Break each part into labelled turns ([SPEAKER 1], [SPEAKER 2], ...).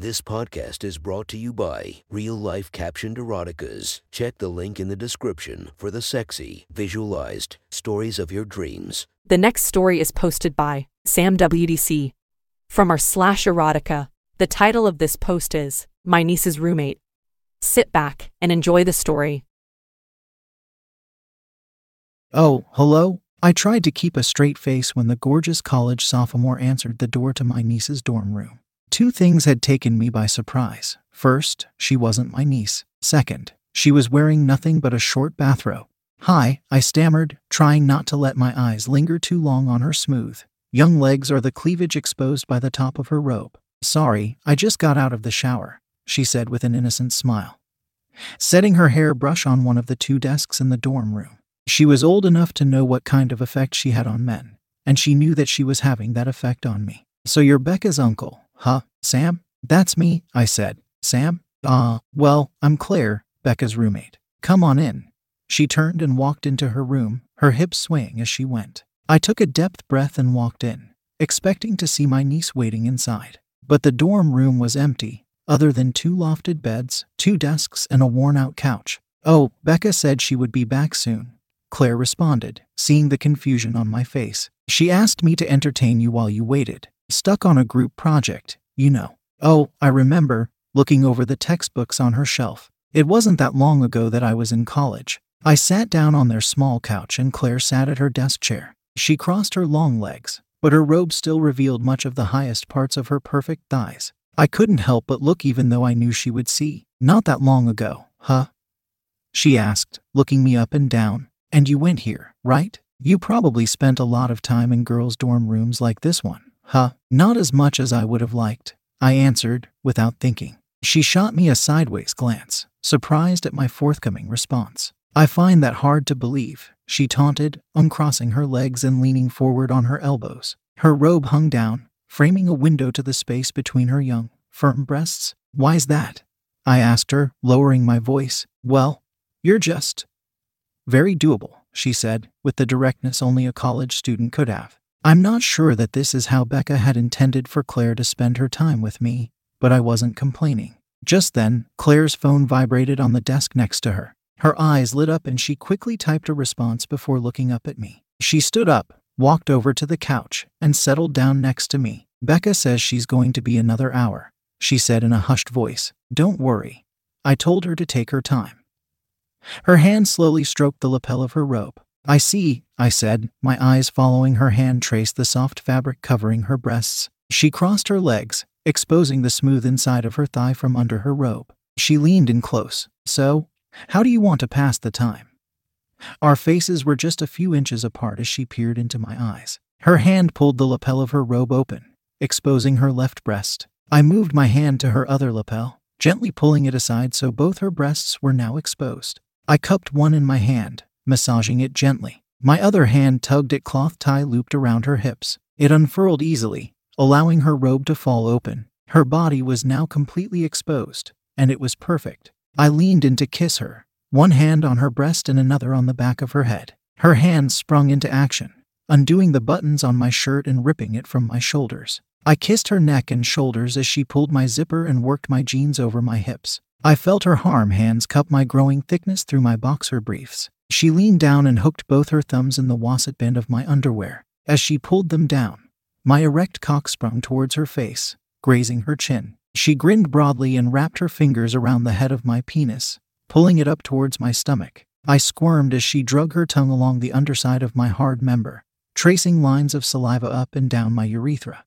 [SPEAKER 1] This podcast is brought to you by Real Life Captioned Eroticas. Check the link in the description for the sexy, visualized stories of your dreams.
[SPEAKER 2] The next story is posted by Sam WDC. From our slash erotica, the title of this post is My Niece's Roommate. Sit back and enjoy the story.
[SPEAKER 3] Oh, hello? I tried to keep a straight face when the gorgeous college sophomore answered the door to my niece's dorm room. Two things had taken me by surprise. First, she wasn't my niece. Second, she was wearing nothing but a short bathrobe. Hi, I stammered, trying not to let my eyes linger too long on her smooth, young legs or the cleavage exposed by the top of her robe. Sorry, I just got out of the shower, she said with an innocent smile, setting her hair brush on one of the two desks in the dorm room. She was old enough to know what kind of effect she had on men, and she knew that she was having that effect on me. So you're Becca's uncle, huh, Sam? That's me, I said. Sam? Ah, uh, well, I'm Claire, Becca's roommate. Come on in. She turned and walked into her room, her hips swaying as she went. I took a depth breath and walked in, expecting to see my niece waiting inside. But the dorm room was empty, other than two lofted beds, two desks, and a worn out couch. Oh, Becca said she would be back soon, Claire responded, seeing the confusion on my face. She asked me to entertain you while you waited. Stuck on a group project, you know. Oh, I remember, looking over the textbooks on her shelf. It wasn't that long ago that I was in college. I sat down on their small couch and Claire sat at her desk chair. She crossed her long legs, but her robe still revealed much of the highest parts of her perfect thighs. I couldn't help but look even though I knew she would see. Not that long ago, huh? She asked, looking me up and down. And you went here, right? You probably spent a lot of time in girls' dorm rooms like this one, huh? Not as much as I would have liked, I answered, without thinking. She shot me a sideways glance, surprised at my forthcoming response. I find that hard to believe, she taunted, uncrossing her legs and leaning forward on her elbows. Her robe hung down, framing a window to the space between her young, firm breasts. Why's that? I asked her, lowering my voice. Well, you're just very doable, she said, with the directness only a college student could have. I'm not sure that this is how Becca had intended for Claire to spend her time with me, but I wasn't complaining. Just then, Claire's phone vibrated on the desk next to her. Her eyes lit up and she quickly typed a response before looking up at me. She stood up, walked over to the couch, and settled down next to me. Becca says she's going to be another hour, she said in a hushed voice. Don't worry. I told her to take her time. Her hand slowly stroked the lapel of her robe. I see, I said, my eyes following her hand trace the soft fabric covering her breasts. She crossed her legs, exposing the smooth inside of her thigh from under her robe. She leaned in close. So, how do you want to pass the time? Our faces were just a few inches apart as she peered into my eyes. Her hand pulled the lapel of her robe open, exposing her left breast. I moved my hand to her other lapel, gently pulling it aside so both her breasts were now exposed. I cupped one in my hand, massaging it gently. My other hand tugged at cloth tie looped around her hips. It unfurled easily, allowing her robe to fall open. Her body was now completely exposed, and it was perfect. I leaned in to kiss her, one hand on her breast and another on the back of her head. Her hands sprung into action, undoing the buttons on my shirt and ripping it from my shoulders. I kissed her neck and shoulders as she pulled my zipper and worked my jeans over my hips. I felt her harm hands cup my growing thickness through my boxer briefs. She leaned down and hooked both her thumbs in the wasset band of my underwear. As she pulled them down, my erect cock sprung towards her face, grazing her chin. She grinned broadly and wrapped her fingers around the head of my penis, pulling it up towards my stomach. I squirmed as she drug her tongue along the underside of my hard member, tracing lines of saliva up and down my urethra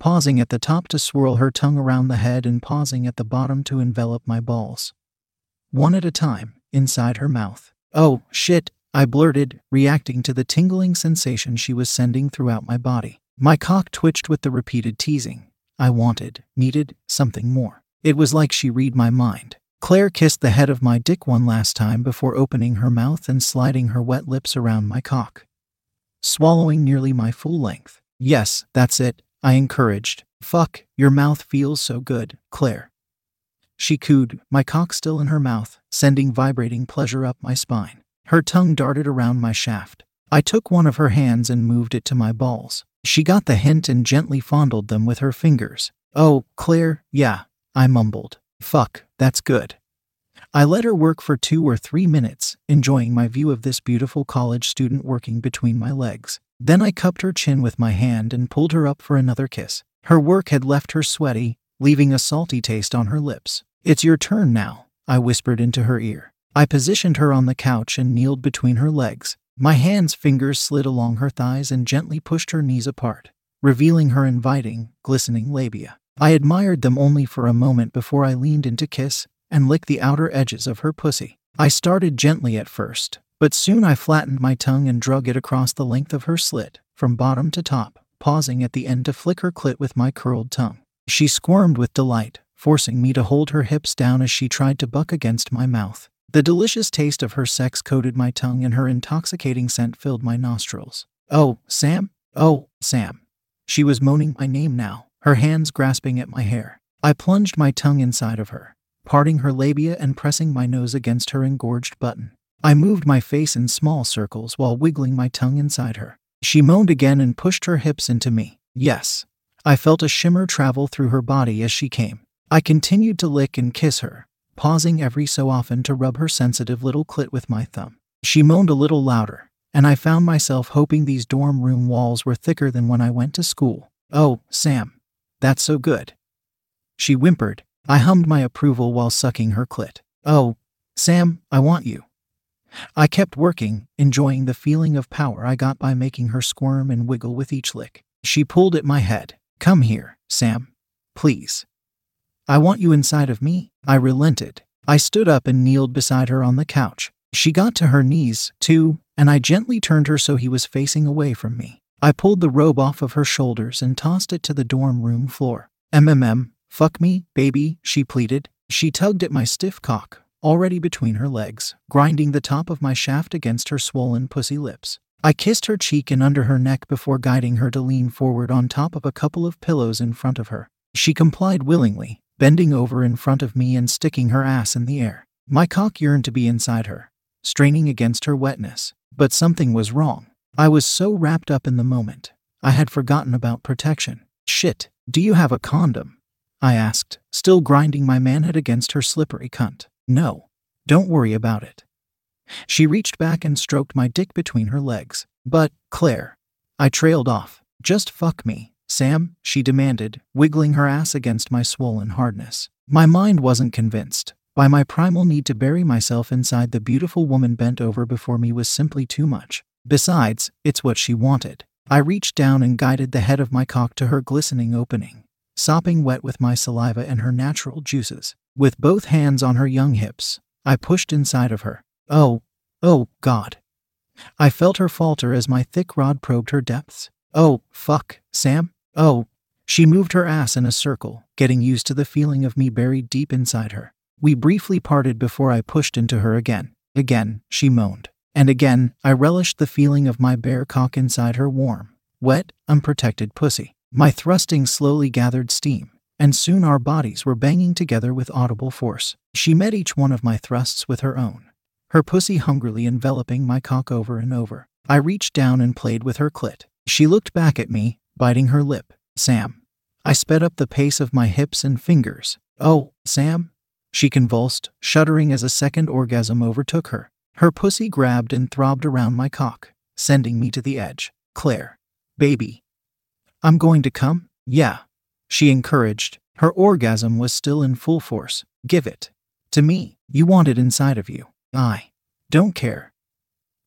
[SPEAKER 3] pausing at the top to swirl her tongue around the head and pausing at the bottom to envelop my balls. One at a time, inside her mouth. Oh, shit, I blurted, reacting to the tingling sensation she was sending throughout my body. My cock twitched with the repeated teasing. I wanted, needed, something more. It was like she read my mind. Claire kissed the head of my dick one last time before opening her mouth and sliding her wet lips around my cock, swallowing nearly my full length. Yes, that's it, I encouraged. Fuck, your mouth feels so good, Claire. She cooed, my cock still in her mouth, sending vibrating pleasure up my spine. Her tongue darted around my shaft. I took one of her hands and moved it to my balls. She got the hint and gently fondled them with her fingers. Oh, Claire, yeah, I mumbled. Fuck, that's good. I let her work for two or three minutes, enjoying my view of this beautiful college student working between my legs. Then I cupped her chin with my hand and pulled her up for another kiss. Her work had left her sweaty, leaving a salty taste on her lips. It's your turn now, I whispered into her ear. I positioned her on the couch and kneeled between her legs. My hands' fingers slid along her thighs and gently pushed her knees apart, revealing her inviting, glistening labia. I admired them only for a moment before I leaned in to kiss and lick the outer edges of her pussy. I started gently at first, but soon I flattened my tongue and drug it across the length of her slit, from bottom to top, pausing at the end to flick her clit with my curled tongue. She squirmed with delight, forcing me to hold her hips down as she tried to buck against my mouth. The delicious taste of her sex coated my tongue and her intoxicating scent filled my nostrils. Oh, Sam? Oh, Sam. She was moaning my name now, her hands grasping at my hair. I plunged my tongue inside of her, parting her labia and pressing my nose against her engorged button. I moved my face in small circles while wiggling my tongue inside her. She moaned again and pushed her hips into me. Yes. I felt a shimmer travel through her body as she came. I continued to lick and kiss her, pausing every so often to rub her sensitive little clit with my thumb. She moaned a little louder, and I found myself hoping these dorm room walls were thicker than when I went to school. Oh, Sam, that's so good. She whimpered. I hummed my approval while sucking her clit. Oh, Sam, I want you. I kept working, enjoying the feeling of power I got by making her squirm and wiggle with each lick. She pulled at my head. Come here, Sam. Please. I want you inside of me. I relented. I stood up and kneeled beside her on the couch. She got to her knees, too, and I gently turned her so he was facing away from me. I pulled the robe off of her shoulders and tossed it to the dorm room floor. MMM, fuck me, baby, she pleaded. She tugged at my stiff cock, already between her legs, grinding the top of my shaft against her swollen pussy lips. I kissed her cheek and under her neck before guiding her to lean forward on top of a couple of pillows in front of her. She complied willingly, bending over in front of me and sticking her ass in the air. My cock yearned to be inside her, straining against her wetness. But something was wrong. I was so wrapped up in the moment, I had forgotten about protection. Shit, do you have a condom? I asked, still grinding my manhood against her slippery cunt. No, don't worry about it. She reached back and stroked my dick between her legs. But, Claire, I trailed off. Just fuck me, Sam, she demanded, wiggling her ass against my swollen hardness. My mind wasn't convinced. By my primal need to bury myself inside the beautiful woman bent over before me was simply too much. Besides, it's what she wanted. I reached down and guided the head of my cock to her glistening opening, sopping wet with my saliva and her natural juices. With both hands on her young hips, I pushed inside of her. Oh, oh, God. I felt her falter as my thick rod probed her depths. Oh, fuck, Sam? Oh, she moved her ass in a circle, getting used to the feeling of me buried deep inside her. We briefly parted before I pushed into her again. Again, she moaned. And again, I relished the feeling of my bare cock inside her warm, wet, unprotected pussy. My thrusting slowly gathered steam, and soon our bodies were banging together with audible force. She met each one of my thrusts with her own, her pussy hungrily enveloping my cock over and over. I reached down and played with her clit. She looked back at me, biting her lip. Sam. I sped up the pace of my hips and fingers. Oh, Sam? She convulsed, shuddering as a second orgasm overtook her. Her pussy grabbed and throbbed around my cock, sending me to the edge. Claire. Baby. I'm going to come? Yeah. She encouraged. Her orgasm was still in full force. Give it. To me. You want it inside of you. I don't care.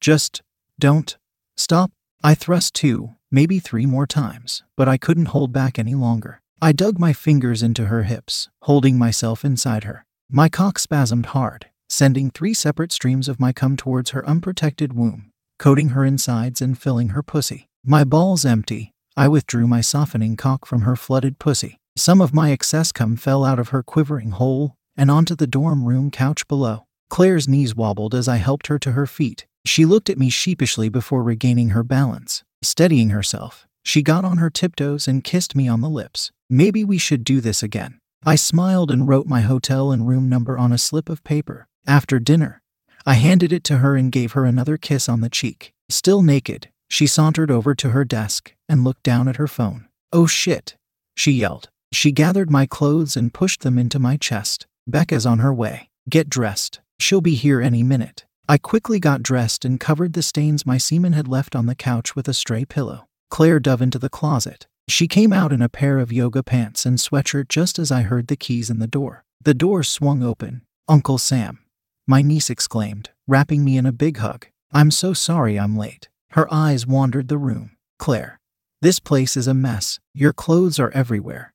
[SPEAKER 3] Just don't stop. I thrust two, maybe three more times, but I couldn't hold back any longer. I dug my fingers into her hips, holding myself inside her. My cock spasmed hard, sending three separate streams of my cum towards her unprotected womb, coating her insides and filling her pussy. My balls empty, I withdrew my softening cock from her flooded pussy. Some of my excess cum fell out of her quivering hole and onto the dorm room couch below. Claire's knees wobbled as I helped her to her feet. She looked at me sheepishly before regaining her balance. Steadying herself, she got on her tiptoes and kissed me on the lips. Maybe we should do this again. I smiled and wrote my hotel and room number on a slip of paper. After dinner, I handed it to her and gave her another kiss on the cheek. Still naked, she sauntered over to her desk and looked down at her phone. Oh shit, she yelled. She gathered my clothes and pushed them into my chest. Becca's on her way. Get dressed. She'll be here any minute. I quickly got dressed and covered the stains my semen had left on the couch with a stray pillow. Claire dove into the closet. She came out in a pair of yoga pants and sweatshirt just as I heard the keys in the door. The door swung open. Uncle Sam. My niece exclaimed, wrapping me in a big hug. I'm so sorry I'm late. Her eyes wandered the room. Claire. This place is a mess. Your clothes are everywhere.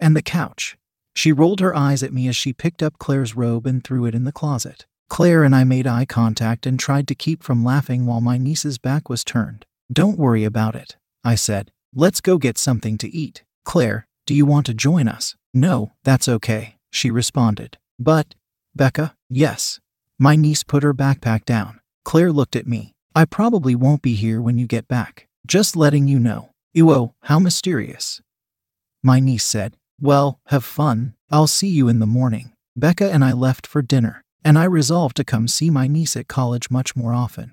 [SPEAKER 3] And the couch. She rolled her eyes at me as she picked up Claire's robe and threw it in the closet. Claire and I made eye contact and tried to keep from laughing while my niece's back was turned. Don't worry about it, I said. Let's go get something to eat. Claire, do you want to join us? No, that's okay, she responded. But, Becca, yes. My niece put her backpack down. Claire looked at me. I probably won't be here when you get back. Just letting you know. Ewo, how mysterious. My niece said, Well, have fun. I'll see you in the morning. Becca and I left for dinner, and I resolved to come see my niece at college much more often.